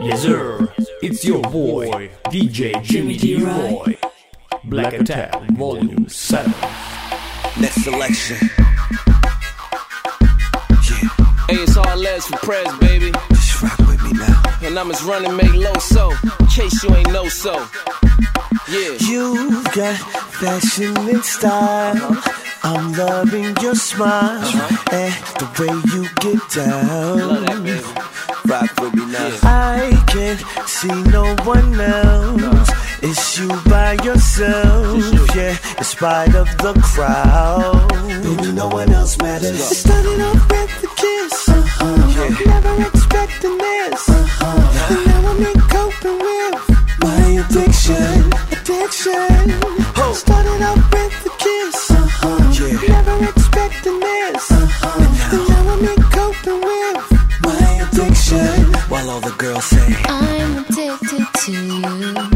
Yes, sir. It's your boy, DJ Jimmy Deroy. Black Attack, Volume 7. Next selection. Yeah. Hey, it's all legs for prayers, baby. Just rock with me now. And I'm as running mate low so, in case you ain't know so. Yeah. You've got fashion and style. I'm loving your smile and the way you get down. Rock with me now. Yeah can't see no one else. It's you by yourself, yeah, in spite of the crowd. Baby, no one else matters. It started off with a kiss. Uh-huh. Yeah. Never expecting this. Uh-huh. And now I'm in coping with my addiction. Addiction. Oh. Started off with a kiss. Uh-huh. Yeah. Never expecting this. I'm addicted to you.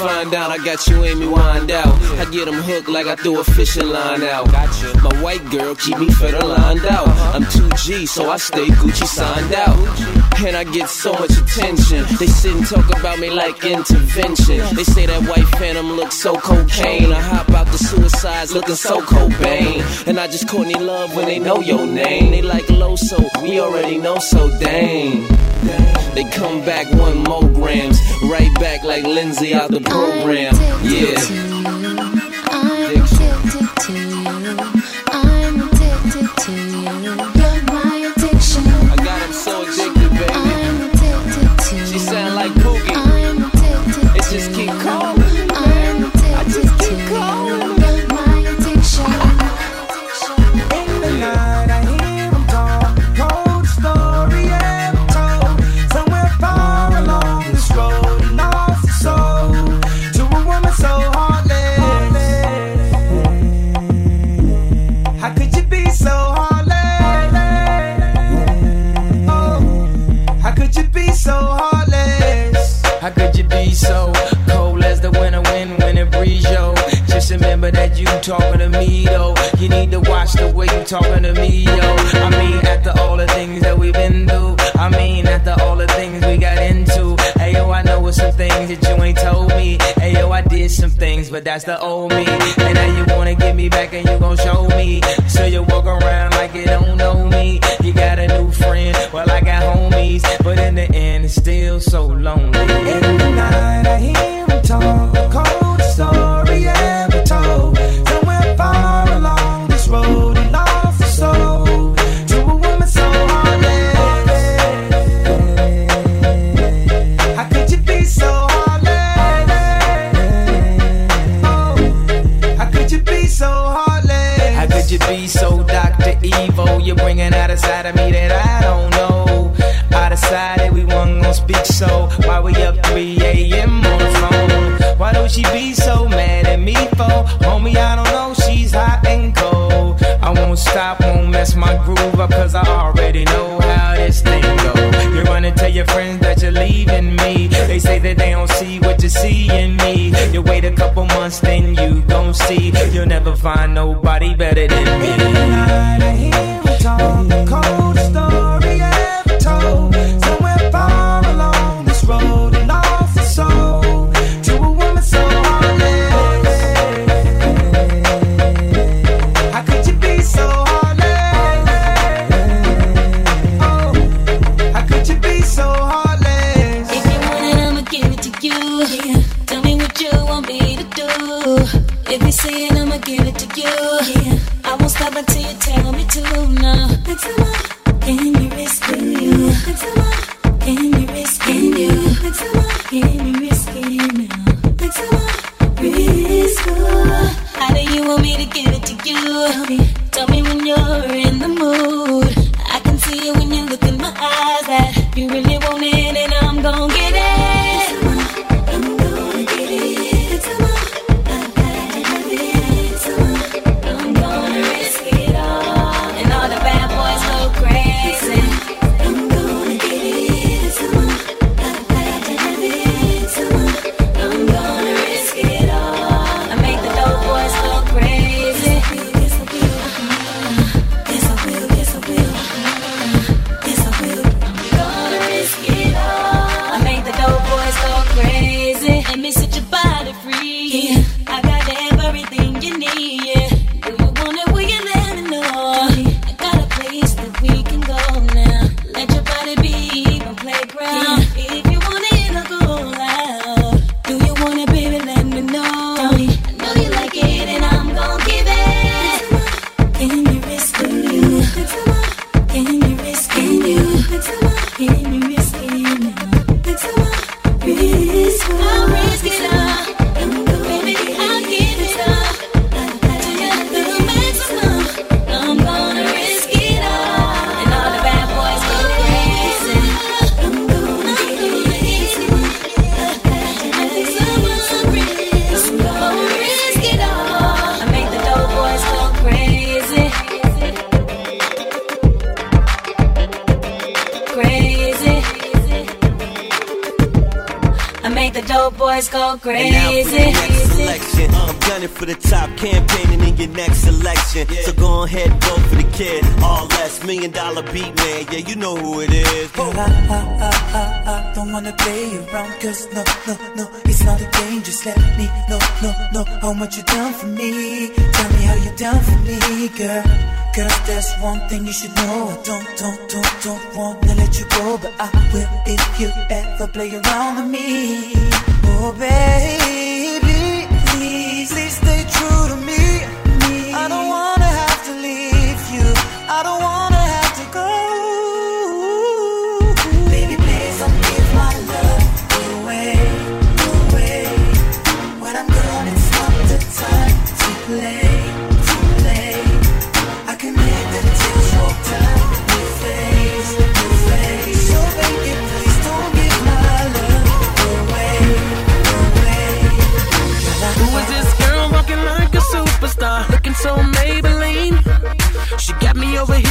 find out. I got you Amy wind out. I get them hooked like I threw a fishing line out. My white girl keep me fed lined out. Uh-huh. I'm 2G, so I stay Gucci signed out. And I get so much attention. They sit and talk about me like intervention. They say that white phantom looks so cocaine. I hop out the suicides looking so Cobain. And I just Courtney Love when they know your name. They like low, so we already know, so dang. dang. They come back one more grams, right back like Lindsay out the program. Yeah. that's the old me. And now you wanna get me back and you gon' show me thing you should know. I don't, don't, don't, don't wanna let you go, but I will if you ever play around with me. Oh, baby, please, please stay true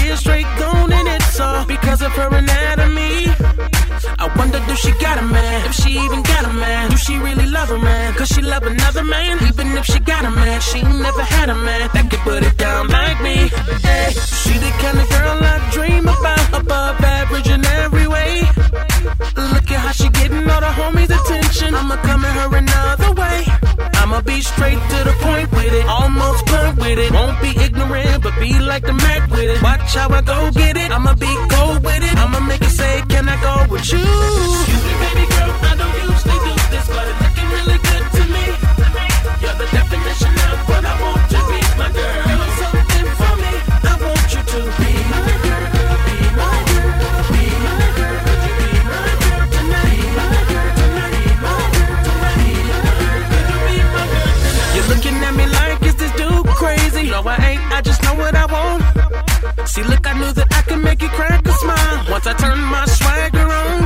here straight gone and it's all because of her anatomy. I wonder do she got a man? If she even got a man, do she really love a man? Cause she love another man? Even if she got a man, she never had a man that could put it down like me. Hey, she the kind of girl I dream about, above average in every way. Look at how she getting all the homies' attention. I'ma come at her way. I'ma be straight to the point with it, almost blunt with it. Won't be ignorant, but be like the Mac with it. Watch how I go get it. I'ma be cold with it. I'ma make it say, Can I go with you? Excuse me, baby girl, I don't usually I turned my swagger on.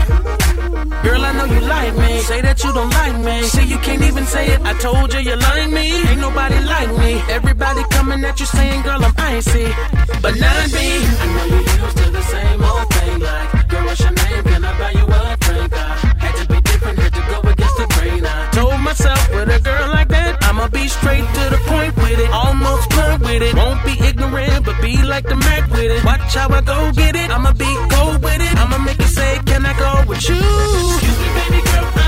Girl, I know you like me. Say that you don't like me. Say you can't even say it. I told you you like me. Ain't nobody like me. Everybody coming at you saying, girl, I'm icy. But not me. I know you used to the same old thing. Like, girl, what's your name? Can I buy you a drink? I had to be different, had to go against the grain. I told myself with be straight to the point with it. Almost blunt with it. Won't be ignorant, but be like the Mac with it. Watch how I go get it. I'ma be cold with it. I'ma make you say, can I go with you? Excuse me, baby girl,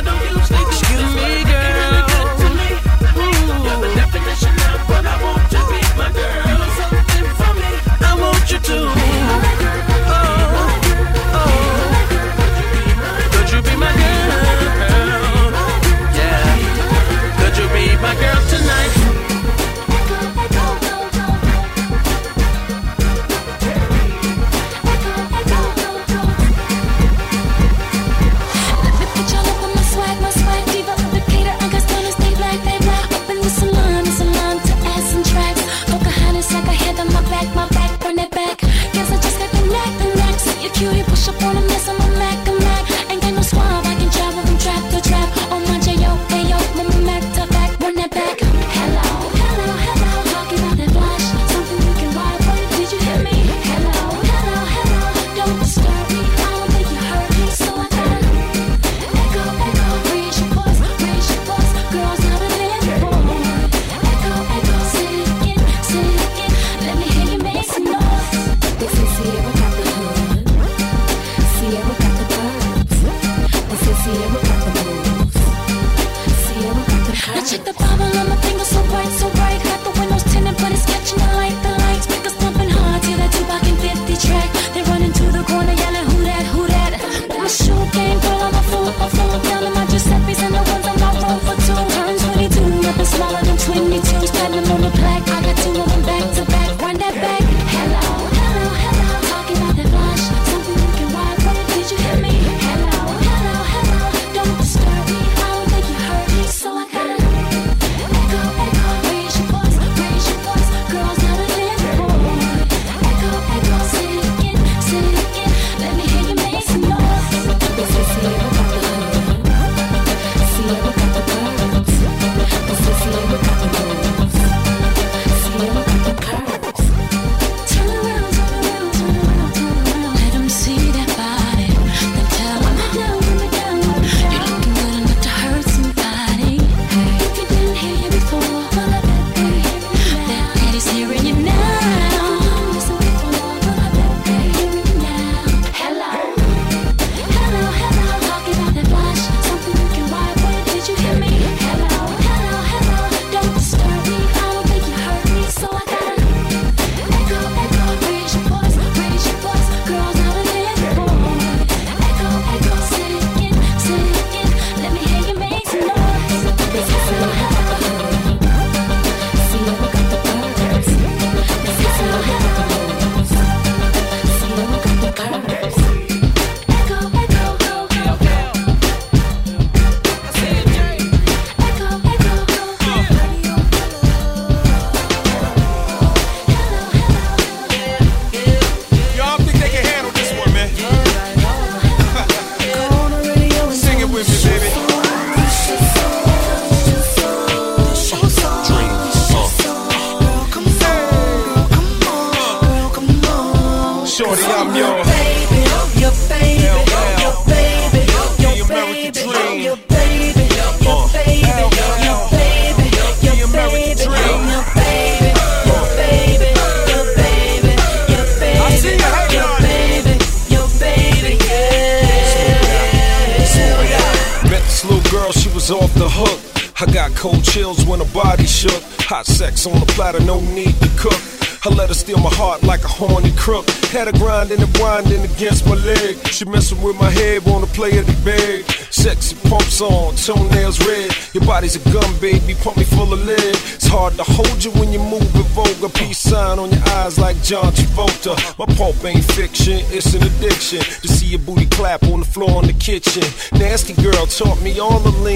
She messing with my head, wanna play at the bag. Sexy pumps on, toenails red. Your body's a gun, baby, pump me full of lead. It's hard to hold you when you move with A Peace sign on your eyes like John Travolta. My pulp ain't fiction, it's an addiction. To see your booty clap on the floor in the kitchen. Nasty girl taught me all the lean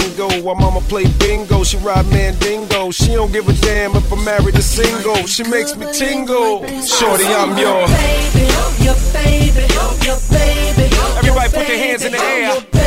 while mama play bingo, she ride mandingo. She don't give a damn if I'm married or single. She makes me tingle. Shorty, I'm your baby. Oh, your baby. Oh, your baby. Oh, Everybody put your hands in the air.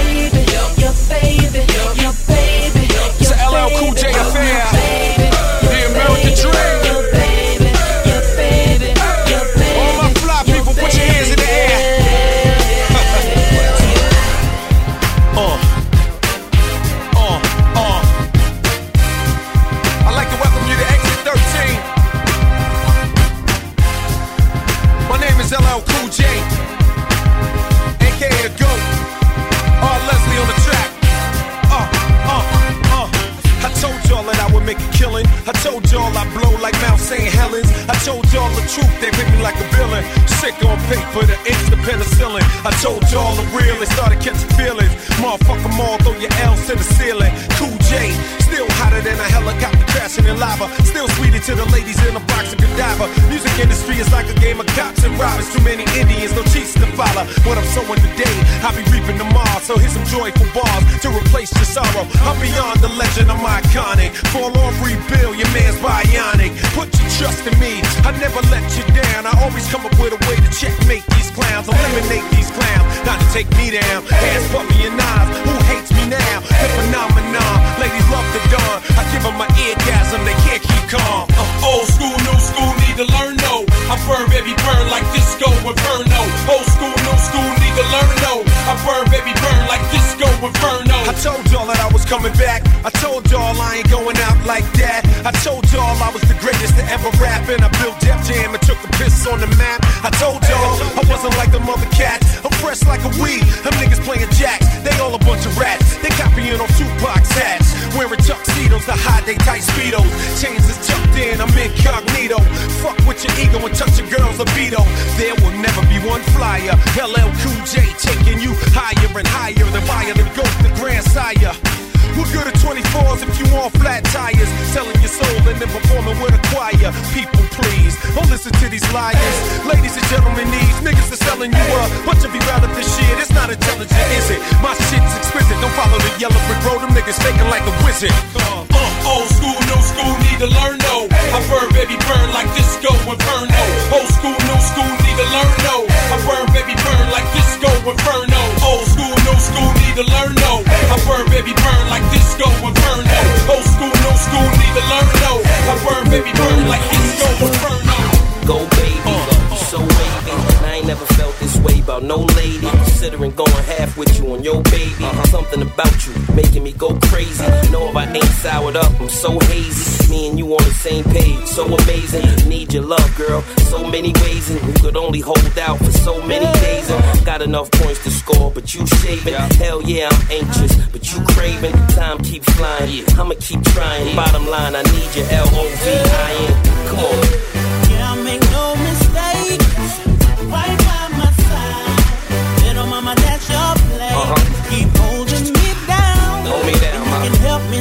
considering going half with you on your baby. Uh-huh. Something about you making me go crazy. Know if I ain't soured up, I'm so hazy. Me and you on the same page, so amazing. Need your love, girl, so many ways, and you could only hold out for so many days. And got enough points to score, but you shaving. Yeah. Hell yeah, I'm anxious, but you craving. Time keeps flying, yeah. I'ma keep trying. Bottom line, I need your L O V I N. Come on.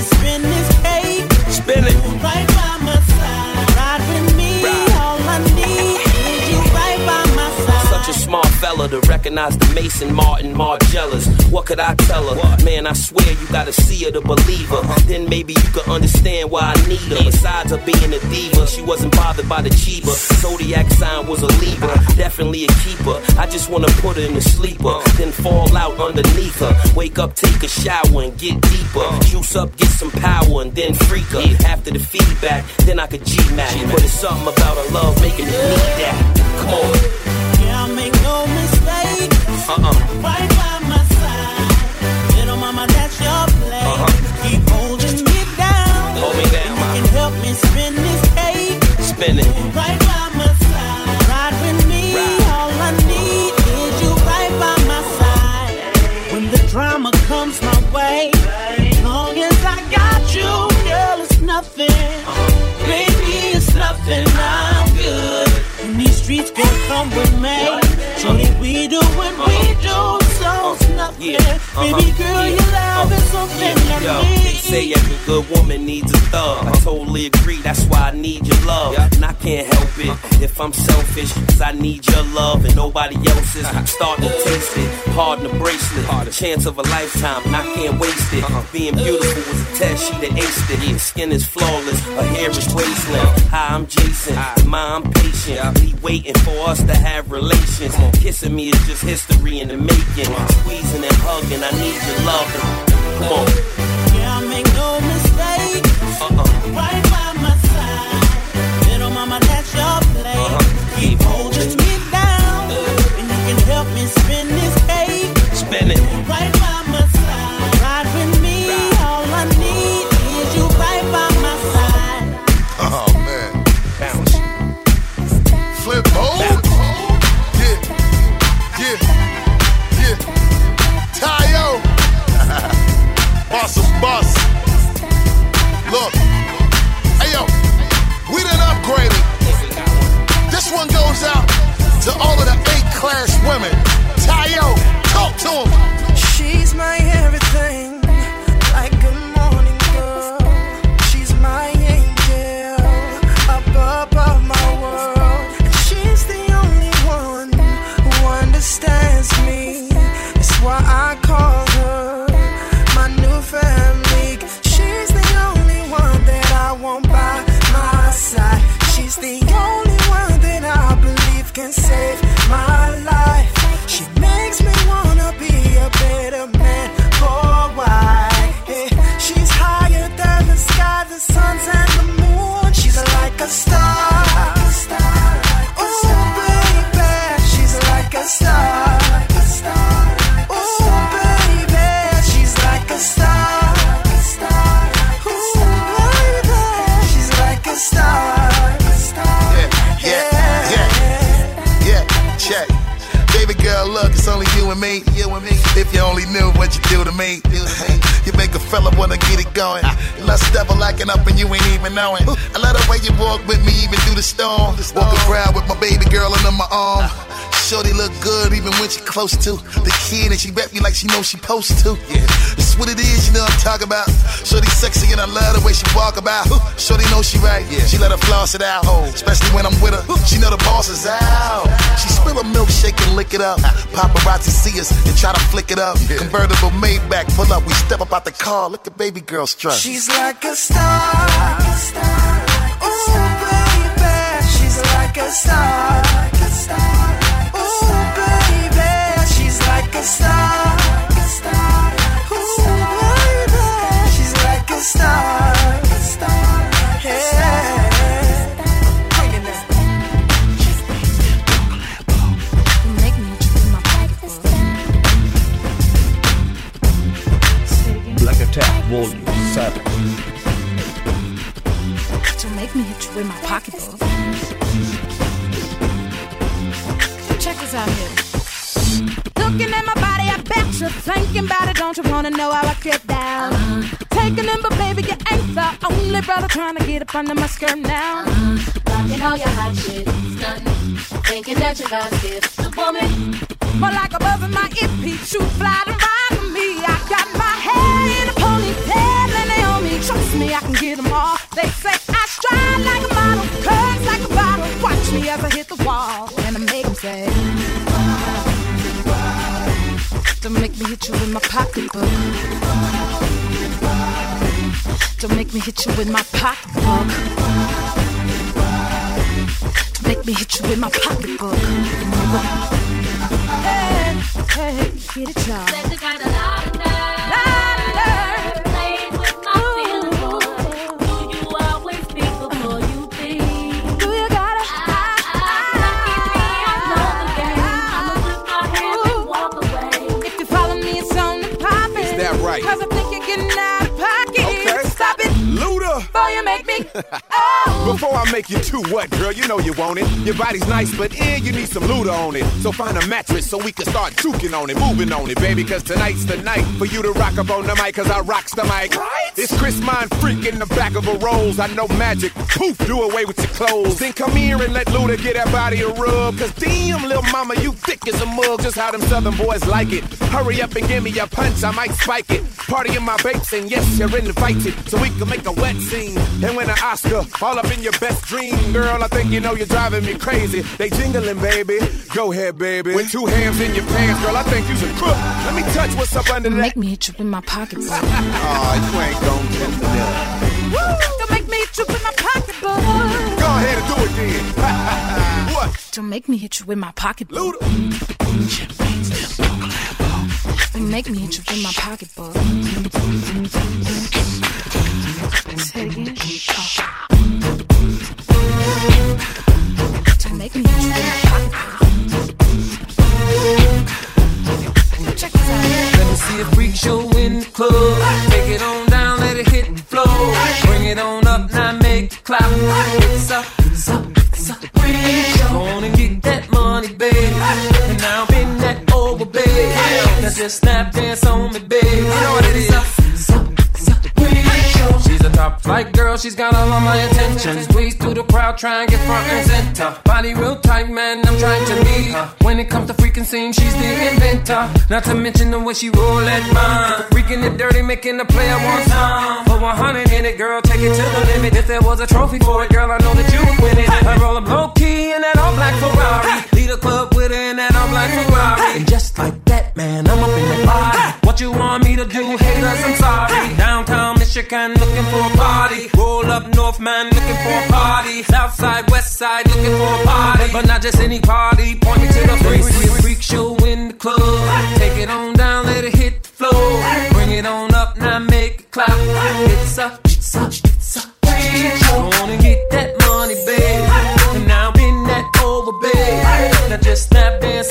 is been. to recognize the Maison Martin Margielas. What could I tell her? What? Man, I swear you gotta see her to believe her. Uh-huh. Then maybe you could understand why I need her. Besides her being a diva, she wasn't bothered by the Chiba. Zodiac sign was a Libra, definitely a keeper. I just wanna put her in the sleeper, uh-huh. then fall out underneath her. Wake up, take a shower, and get deeper. Uh-huh. Juice up, get some power, and then freak her. After the feedback, then I could G Mac. But it's something about her love making me need that. Come on. Yeah, I make no uh-uh. Right by my side. Little mama, that's your Keep holding me down. Hold me down, help me spin this cake. Spin it. Right by my side. Ride with me. All I need is you right by my side. When the drama comes my way, long as I got you, girl, it's nothing. Baby, it's nothing. I'm good. These streets come with me. So we do it it's nothing. Uh-huh. Baby girl, your love uh-huh. is something Uh-huh. Yo, I they need. say every good woman needs a thug. I totally agree, that's why I need your love. Yeah. And I can't help it uh-huh. if I'm selfish, cause I need your love and nobody else's. Starting to taste it, pardon the bracelet. Chance of a lifetime, and I can't waste it. Being beautiful was a test, she done aced it. Your skin is flawless, her hair is wasteland. Hi, I'm Jason, my I'm patient. He waiting for us to have relations. Kissing me is just history in the making. Squeezing and I need your loving. Come on. Yeah, I make no mistake. Uh-uh. Right lacking up and you ain't even knowing. I love the way you walk with me even through the storm. Walking proud with my baby girl under my arm. Shorty look good even when she close to the kid and she rep me like she know she supposed to. Yeah, it's what it is, you know I'm talking about. Shorty sexy and I love the way she walk about. Shorty know she right, yeah. She let her floss it out, oh. especially when I'm with her. She know the boss is out. She spill a milkshake and lick it up. Paparazzi see us and try to flick it up. Convertible Maybach, pull up, we step up out the car. Look at baby girl strut. She's like a star. Ooh, baby, she's like a star. Ooh, with my pocketbook. Check this out here. Looking at my body, I bet you're thinking about it. Don't you wanna know how I get down? Taking in, but baby, you ain't the only brother trying to get up under my skirt now. Rocking all your hot shit, stunting, thinking that you got this. The woman, More like a buzz in my earpiece, shoot fly and ride with me. I got my hair in a ponytail and they on me. Trust me, I can get them all. They say I stride like a model, curves like a bottle. Watch me as I hit the wall Don't make me hit you with my pocketbook. Don't make me hit you with my pocketbook. Don't make me hit you with my pocketbook. Hey, hey, get it, y'all. Oh, Before I make you too what, girl, you know you want it. Your body's nice, but eh, you need some luda on it. So find a mattress so we can start juking on it, moving on it, baby. Cause tonight's the night for you to rock up on the mic, cause I rocks the mic. It's Chris Mine Freak in the back of a rose. I know magic. Poof, do away with your clothes. Then come here and let Luda get that body a rub. Cause damn, little mama, you thick as a mug. Just how them southern boys like it. Hurry up and give me a punch, I might spike it. Party in my babes, and yes, you're invited. So we can make a wet scene and win an Oscar. All up in your best dream, girl. I think you know you're driving me crazy. They jingling, baby. Go ahead, baby. With two hands in your pants, girl, I think you's a crook. Let me touch what's up under that. Make me hit you in my pocketbook. Aw, ah, you ain't gon' get the deal. Don't make me hit you in my pocketbook. Go ahead and do it then. what? Don't make me hit you with my pocketbook. Don't make me hit you in my pocketbook. Say it again. Oh. Make me. Check this out. Let me see a freak show in the club. Take it on down, let it hit the floor. Bring it on up, now make it clap. It's up, it's up, it's up. Freak show. Go on and get that money, baby. And now bend that over, baby. Now just snap dance on me, top flight girl, she's got all of my attention. Squeeze through the crowd, try and get front and center. Body real tight, man, I'm trying to meet her. When it comes to freaking scene, she's the inventor. Not to mention the way she roll that mine. Freaking it dirty, making the player want some. Put 100 in it, girl, take it to the limit. If there was a trophy for it, girl, I know that you would win it. I roll up low key in that all black Ferrari. Lead a club with her in that all black Ferrari. And just like that, man, I'm up in the body. What you want me to do, haters? I'm sorry. Downtown Michigan, looking for a party. Roll up North, man, looking for a party. South side, West side, looking for a party. But not just any party. Point me to the freak, freak, freak show in the club. Take it on down, let it hit the floor. Bring it on up, now make it clap. It's a, it's a, it's a freak show. And get that money, babe. And now bend that over, babe. Now just snap dance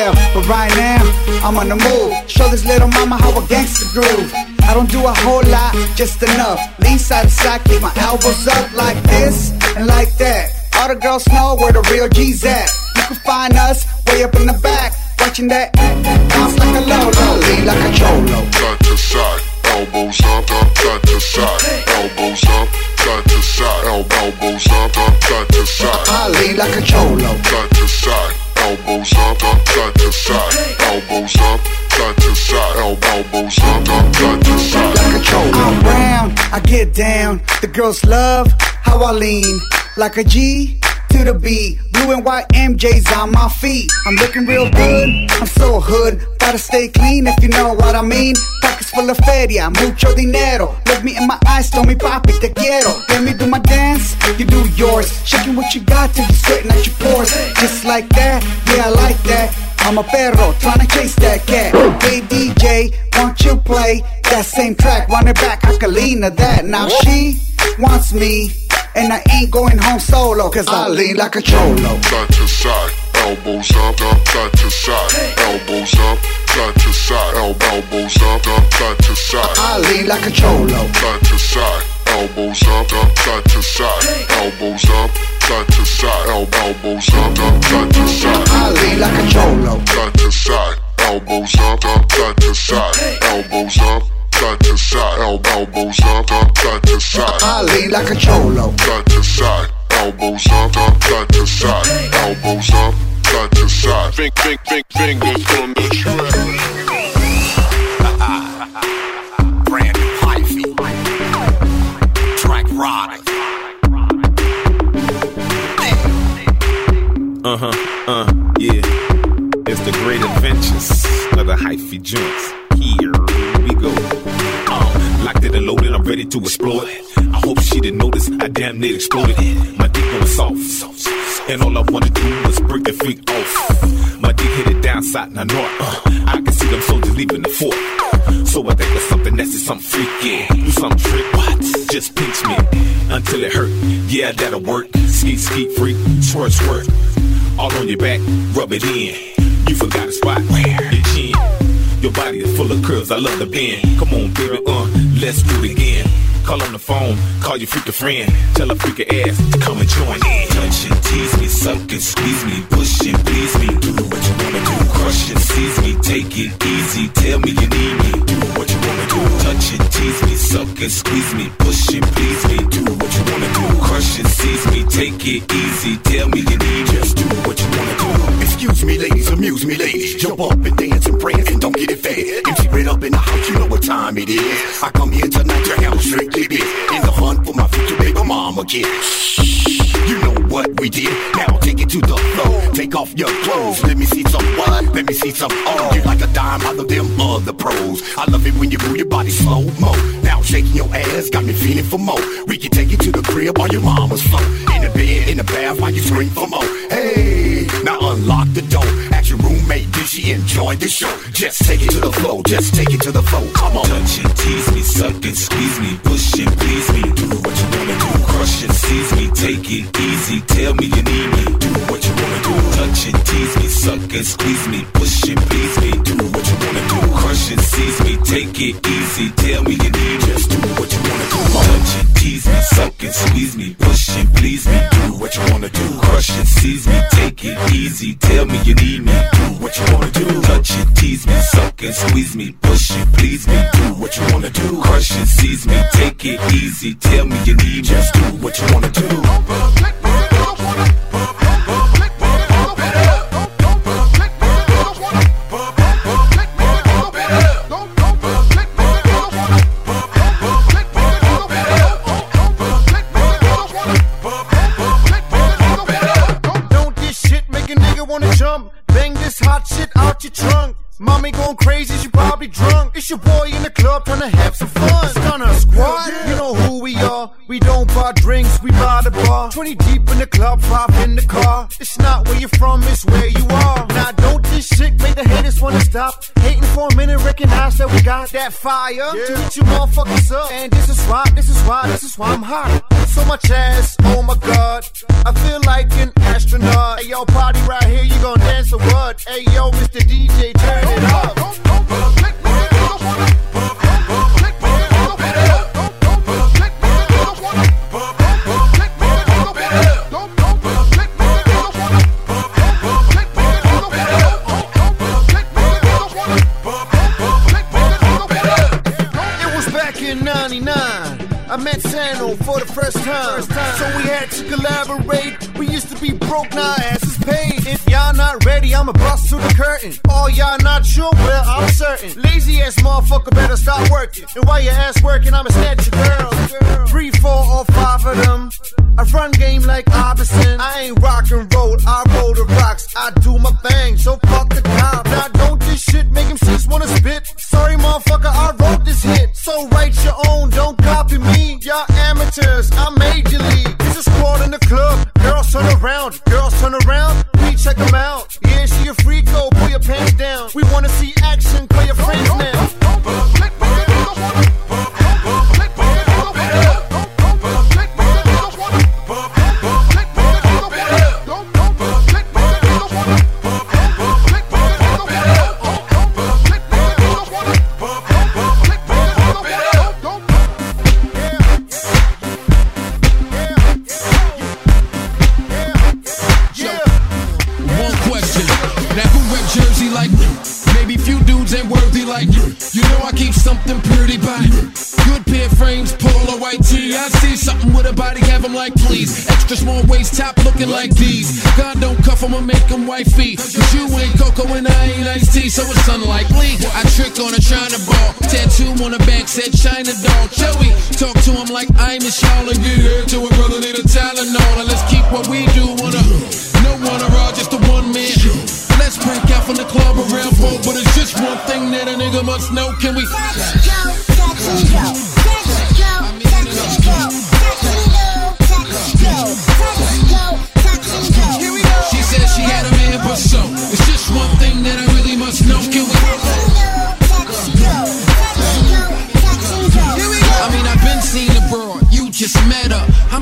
hotel. But right now, I'm on the move. Show this little mama how a gangster groove. I don't do a whole lot, just enough. Lean side to side, keep my elbows up like this and like that. All the girls know where the real G's at. You can find us way up in the back, watching that bounce like a lolo, lean like a cholo. Side to side, elbows up, up, side to side, elbows up, side to side, elbows up, up, side to side. I lean like a cholo. Side to side, elbows up, up, side to side, elbows up, side to side, elbows up, side to side. Like a cholo. I'm brown, I get down. The girls love how I lean like a G to the B. Blue and white MJs on my feet. I'm looking real good. I'm so hood. Gotta stay clean if you know what I mean. Pockets full of feria, mucho dinero. Look me in my eyes, tell me papi te quiero. Let me do my dance, you do yours. Shaking what you got till you're sweating at your pores. Just like that, yeah I like that. I'm a perro, tryna chase that cat. Hey DJ, won't you play that same track? Run it back, Akalina that. Now she wants me, and I ain't going home solo, cause I lean like a cholo. Side to side, elbows up, up, side to side, elbows up, side to side, elbows up, up, side to side. I lean like a cholo. Side to side, elbows up, up, side to side, elbows up, side to side, elbows up, up, side to side. I lean like a cholo. Side to side, elbows up, up, side to side, elbows up, side to side, el- elbows up, up, side to side. I lean like a cholo. Side to side, elbows up, up, side to side, elbows up, side to side. Fing, fing, fing, fingers on the track. Brandon Hyphy. Track Rider. Uh huh, uh, yeah. It's the great adventures of the hyphy joints. It and loaded, I'm ready to explode. I hope she didn't notice I damn near exploded. My dick going soft. And all I wanna do was break the freak off. My dick hit it down south and north. Uh, I can see them soldiers leaving the fort. So I think of something nasty, something freaky. Do some trick, what? Just pinch me until it hurt. Yeah, that'll work. Skeet, skeet, freak, squirt, squirt. All on your back, rub it in. You forgot a spot where your chin. Your body is full of curves, I love the bend. Come on, baby, uh, let's do it again. Call on the phone, call your freaking friend. Tell a freaking ass to come and join in. Touch and tease me, suck and squeeze me, push and please me. Do what you wanna do. Crush and seize me, take it easy. Tell me you need me. Do what you wanna do. Touch and tease me, suck and squeeze me, push and please me. Do what you wanna do. Crush and seize me, take it easy. Tell me you need me. Just do what you wanna do. Excuse me, ladies, amuse me, ladies. Jump up and dance and prance and don't get it fed. MC right up in the house, you know what time it is. I come here tonight to handle strictly this. In the fun for my future baby mama kid. You know what we did. Now take it to the floor. Take off your clothes. Let me see some what? Let me see some oh. You like a dime out of them other pros. I love it when you move your body slow mo. Now shaking your ass got me feeling for more. We can take it to the crib on your mama's floor. In the bed, in the bath, while you scream for more. Hey, now unlock she enjoy the show? Just take it to the floor. Just take it to the floor. Come on. Touch and tease me, suck and squeeze me, push and please me. Do what you wanna do. Crush and seize me, take it easy. Tell me you need me. Do what you wanna do. Touch and tease me, suck and squeeze me, push and please me. Do what you wanna do. Crush and seize me, take it easy. Tell me you need me. Just do what you wanna do. Touch and tease me, suck and squeeze me, push and please me. Do what you wanna do. Crush and seize me, take it easy. Tell me you need me. Do what you wanna do. Touch it, tease me, suck and squeeze me, push it, please me. Do what you wanna do. Crush and seize me, take it easy. Tell me you need me. Just do what you wanna do. Out your trunk. Mommy going crazy, she probably drunk. It's your boy in the club trying to have some fun. Stunner squad, you know who we are. We don't buy drinks, we buy the bar. 20 deep in the club, five in the car. It's not where you're from, it's where you are. Now don't this shit make the haters wanna stop? Hating for a minute, recognize that we got that fire to hit you motherfuckers up. And this is why, this is why, this is why I'm hot. So much ass, oh my god. I feel like an astronaut.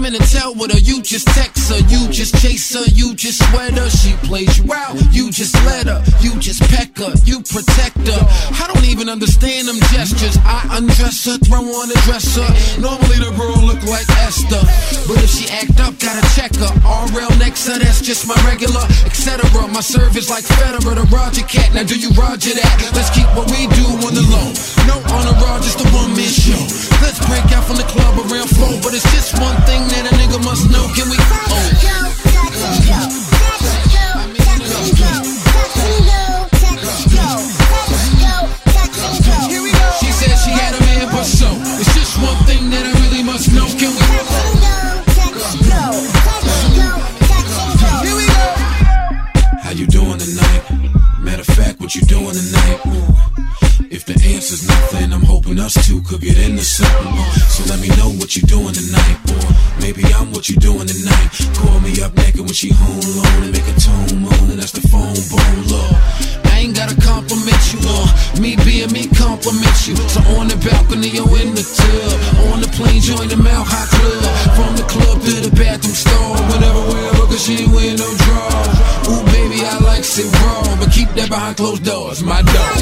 In a tell with her. You just text her. You just chase her. You just sweat her. She plays you out. You just let her. You just peck her. You protect her. I don't even understand them gestures. I undress her, throw on a dresser. Normally the girl look like Esther, but if she act up, gotta check her. RL next to that's just my regular, etc. My service like Federer, the Roger Cat. Now do you Roger that? Let's keep what we do on the low. No on the just a one man show. Let's break out from the club around four, but it's just one thing that a nigga must know. Can we? Oh. She tonight? If the answer's nothing, I'm hoping us two could get into something. So let me know what you're doing tonight, boy. maybe I'm what you're doing tonight. Call me up naked when she home alone and make a tone moan, and that's the phone bone. I ain't gotta compliment you on me being me compliment you. So on the balcony or in the tub, on the plane join the Mount High Club, from the club to the bathroom stall, whatever, wherever, cause she ain't wearing no drawers. Ooh baby, I like it raw, but keep that behind closed doors, my dog.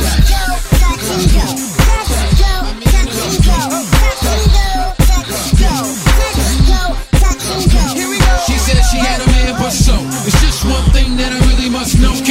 She said she had a man, but so it's just one thing that I really must know.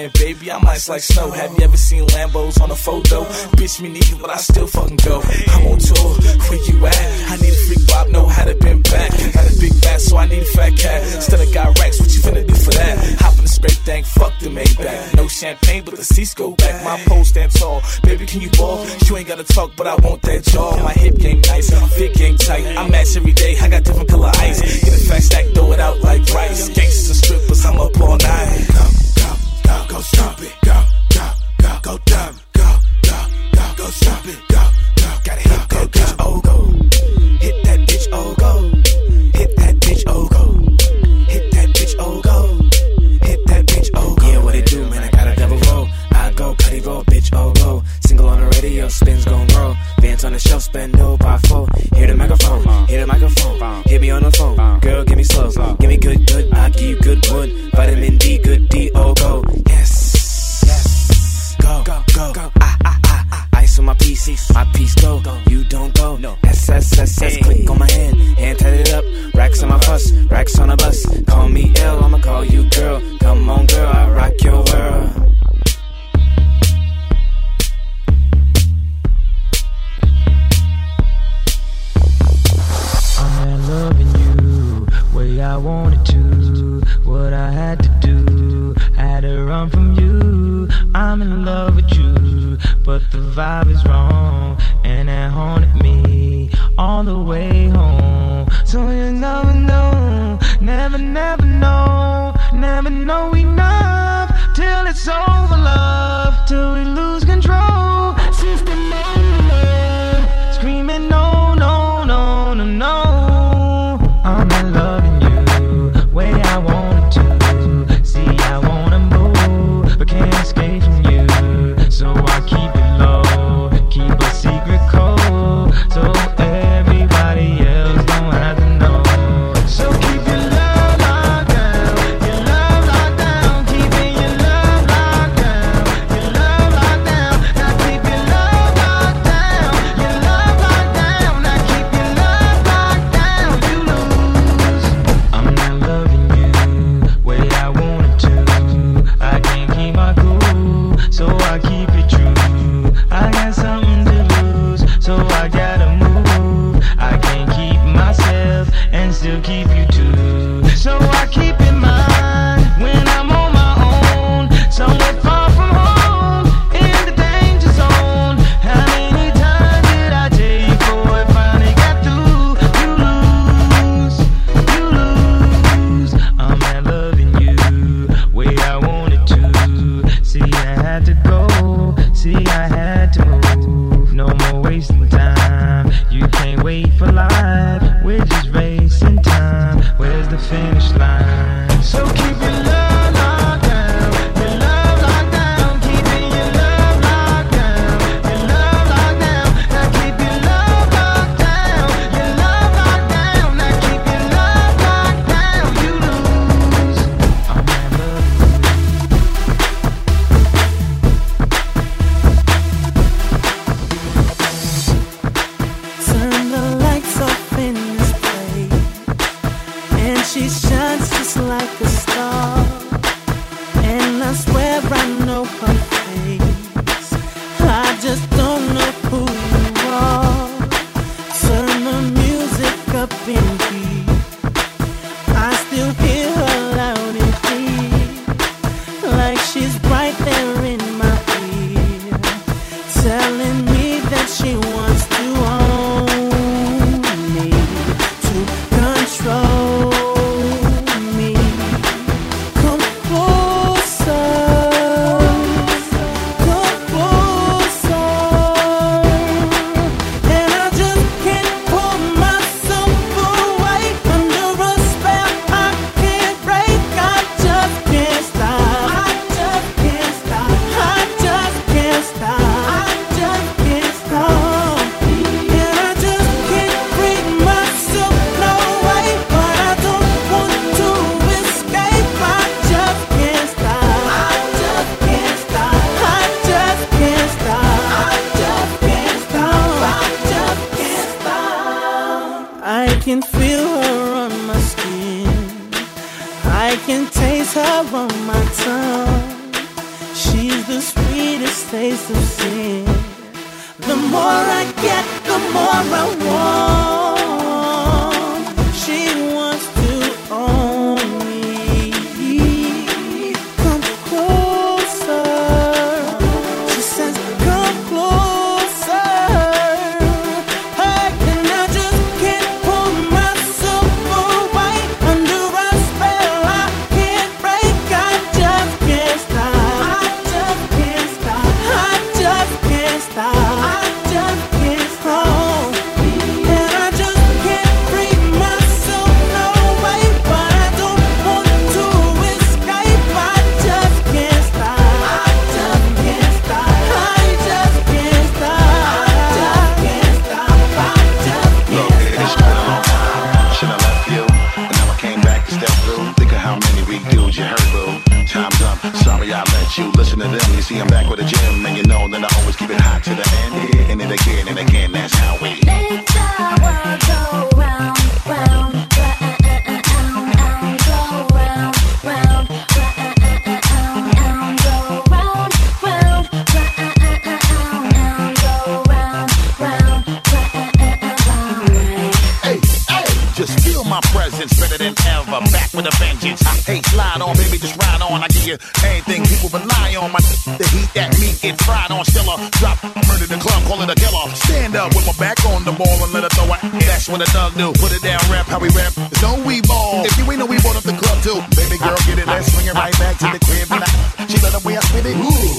Cinnamon, baby, I'm ice like snow. Have you ever seen Lambos on a photo? Bitch, me neither, but I still fucking go. I'm on tour, where you at? I need a freak Bob, know how to bend back. Got a big back, so I need a fat cat. Instead of got racks, what you finna do for that? Hop in the spray tank, fuck the Maybach. No champagne, but the seats go back. My pole stand tall. Baby, can you ball? You ain't gotta talk, but I want that jaw. My hip game nice, my fit game tight. I match every day, I got different color ice. Get a fat stack, throw it out like rice. Gangsters and strippers, I'm up all night. Go, go stop it. Go, go, go, go dumb. Go, go, go, go stop it. Go, go, gotta hit that bitch, oh go. Hit that bitch, oh go. Hit that bitch, oh go. Hit that bitch, oh go. Hit that bitch, oh go. Yeah, what it do, man? I got a double roll. I go, cutty roll, bitch, oh go. Single on the radio, spins gon' roll. Bands on the shelf, spend no by four. Hear the microphone, hear the microphone. Hit me on the phone, girl, give me slow. Give me good, good, I give you good wood. Vitamin on my piece, my piece go. You don't go. No. S, S, S, S, click on my hand. Hand tied it up. Racks on my fuss, racks on a bus. Call me L, I'ma call you girl. Come on, girl, I rock your world. I'm not loving you way I wanted to. What I had to do, had to run from you. I'm in love with you, but the vibe is wrong, and it haunted me all the way home. So you never know, never, never know, never know enough till it's over, love, till we lose control.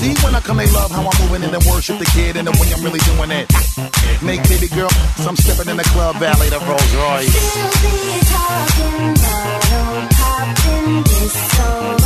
See, when I come, they love how I'm moving and then worship the kid and the way I'm really doing it. Make baby girl, some stepping in the club valley, the Rolls Royce. talking bottle popping, this so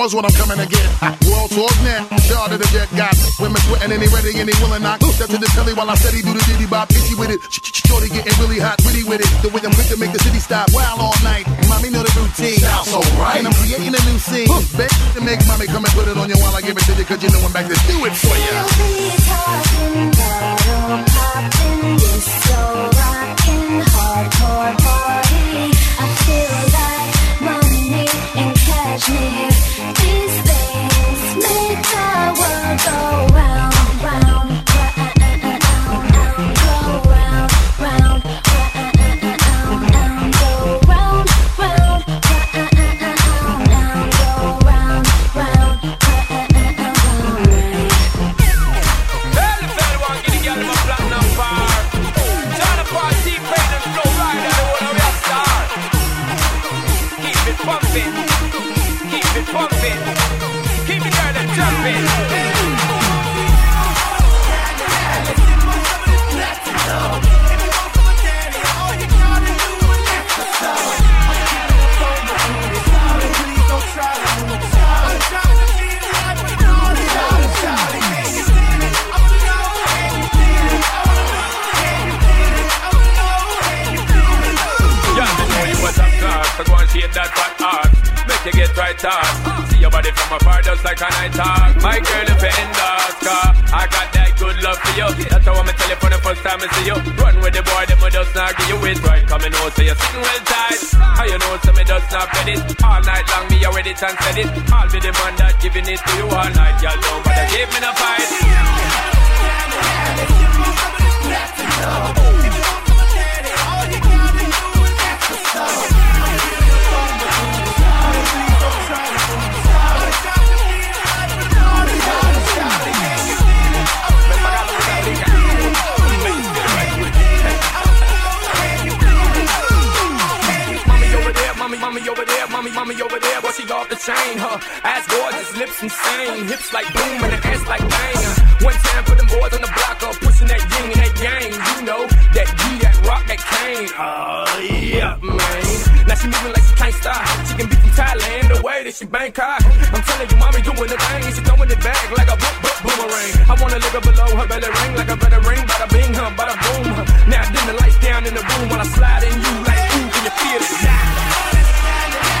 now. More's what I'm coming to get. World tours now. Shot of the jet got women sweating and they ready and they willing. I step to the telly while I steady do the diddy bop. Itchy with it. Shorty getting really hot, witty with it. The way I'm quick to make the city stop. Wild all night. Mommy know the routine. Sounds so right. And I'm creating a new scene. Bet to make mommy come and put it on you while I give it to you. Cause you know I'm back to do it for ya. talking bottle popping, this so rockin' hardcore heart. Make you get right on. See your body from afar, just like a night talk. My girl, if you're in car, I got that good love for you. That's how I'm tell you for the first time I see you. Run with the boy, them will just not give you it right. And know, so you're sitting well tight. How you know, so me just not get it. All night long, me you ready and said it. I'll be the man that giving it to you all night. Y'all don't bother give me no fight. Mommy mommy, over there, but she off the chain, huh? Ass gorgeous, lips insane. Hips like boom and the ass like bang. One time for them boys on the block up, pushing that yin and that yang. You know, that G, that rock, that cane. Oh, yeah, man. Now she moving like she can't stop. She can be from Thailand, the way that she Bangkok. I'm telling you, mommy doing the thing. and She throwing it back like a boom, boom, boomerang. I wanna live her below her belly ring like a better ring. Bada bing, huh, bada boom. huh. Now dim the lights down in the room while I slide in you like, ooh, can you feel it? Oh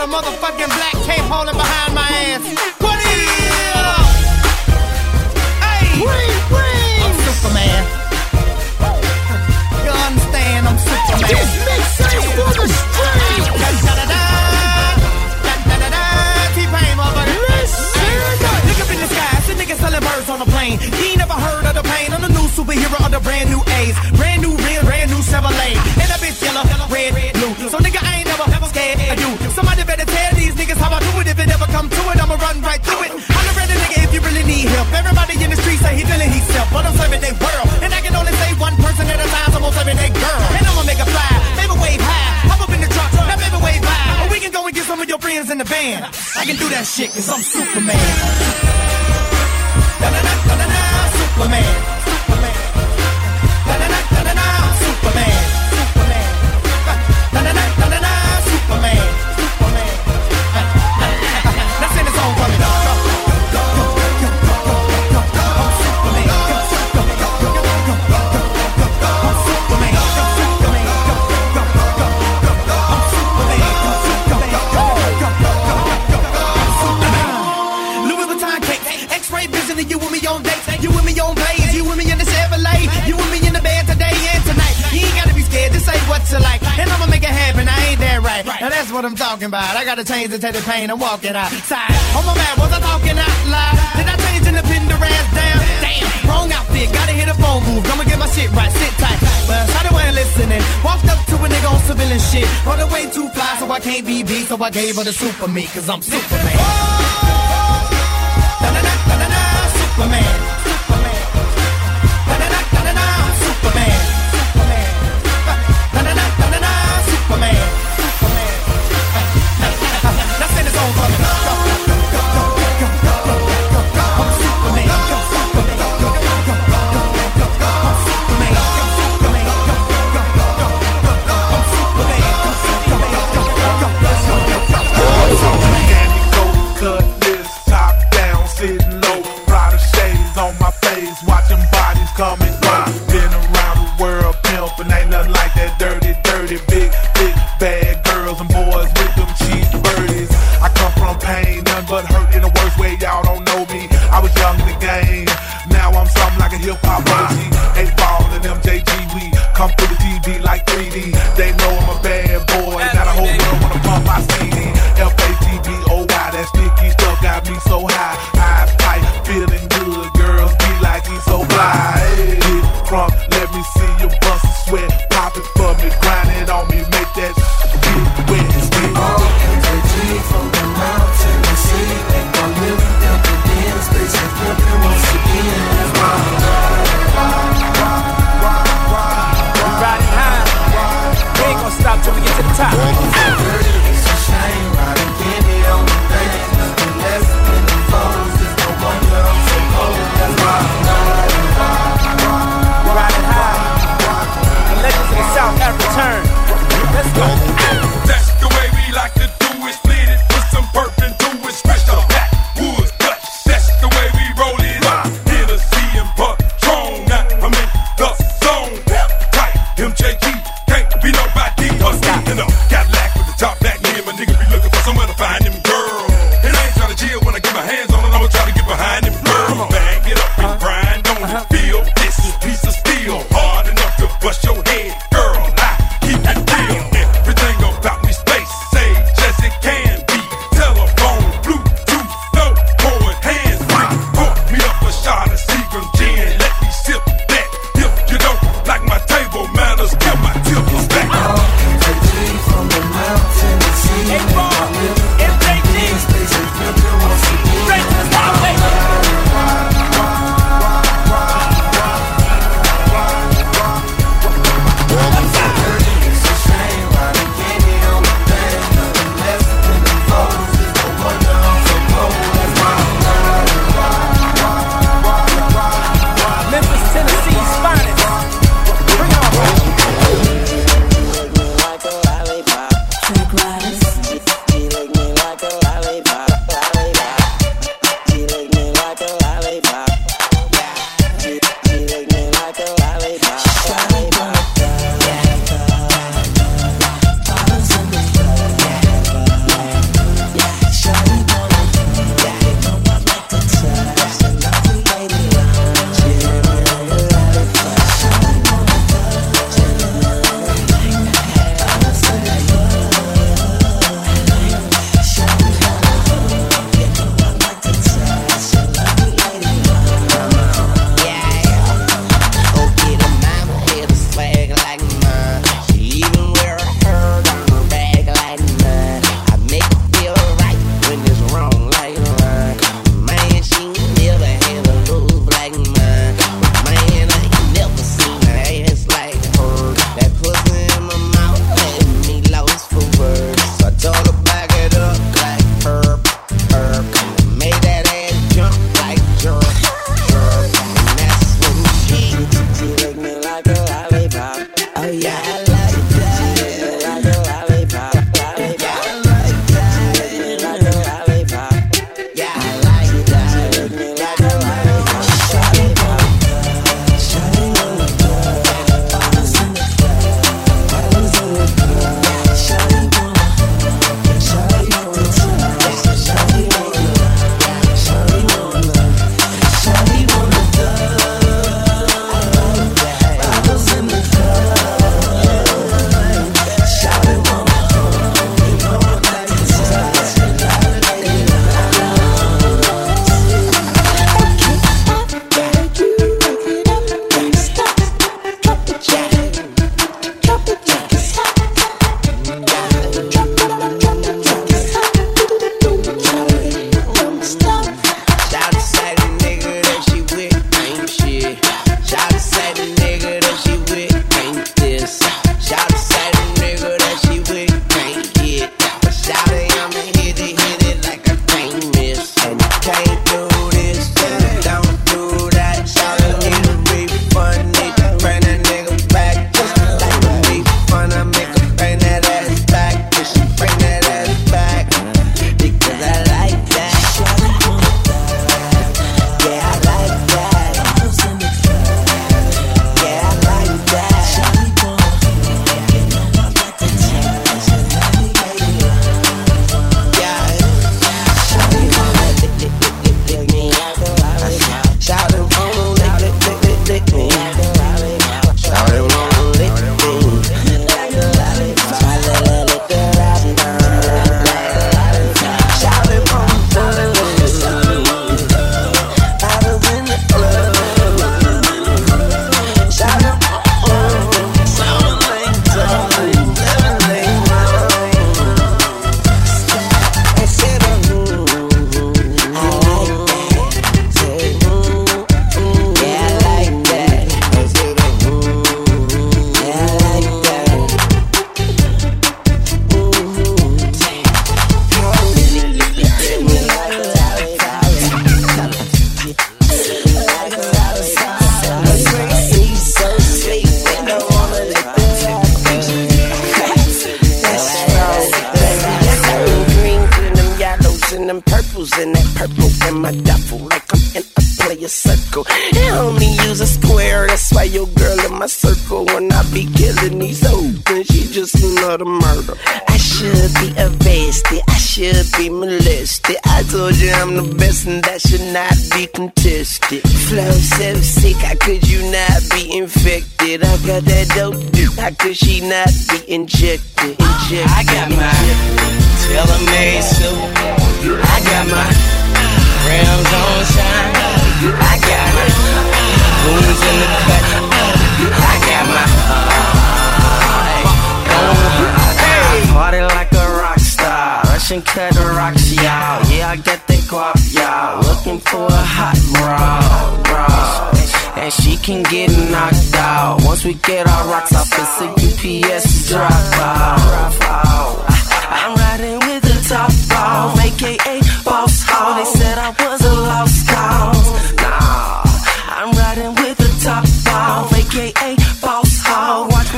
got a motherfucking black cape holding behind my ass. What is? Hey, I'm Superman. You understand? I'm Superman. This makes sense for the friends in the band. I can do that shit, cause I'm Superman. Da-da-da-da-da-da, Superman. Superman. What I'm talking about. I gotta change the teddy pain. I'm walking outside. Oh my man, was I talking out loud? Did I change in the pin the ass down? Damn, wrong outfit. Gotta hit a phone booth. I'ma get my shit right. Sit tight. Well, shot away listening. Walked up to a nigga on civilian shit. Run away too fly, so I can't be beat. So I gave her the super me, cause I'm Superman. Oh, Da-da-da-da-da, Superman. Superman.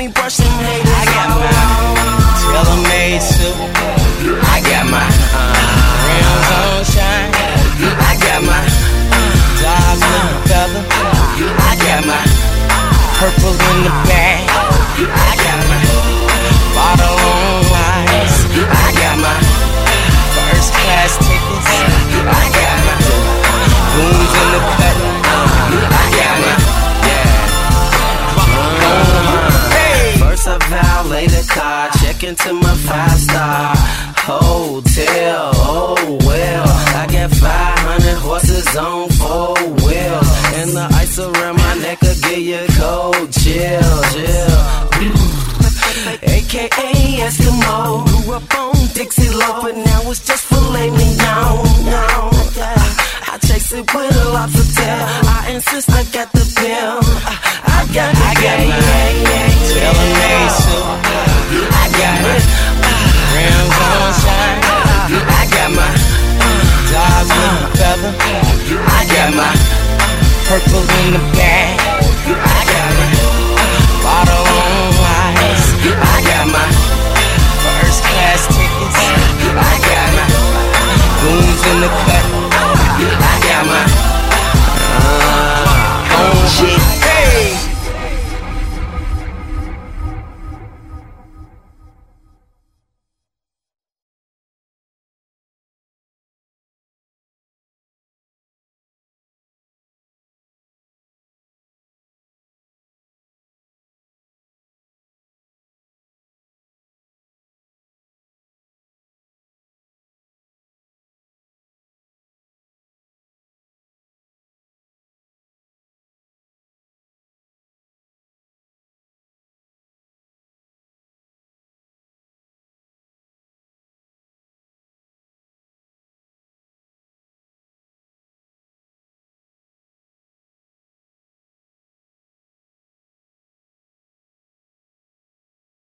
me brush them haters. I got mine, tailor made suit. I got my uh, rims on shine. I got my uh, dogs the feather. I got my purple in the bag. I got my. Into to my five star hotel. Oh well, I got 500 horses on four wheels, and the ice around my neck will give you cold chill, chill. AKA Eskimo, grew up on Dixie Love, but now it's just filet mignon. No, I chase it with a lobster tail. I insist I got the in the back.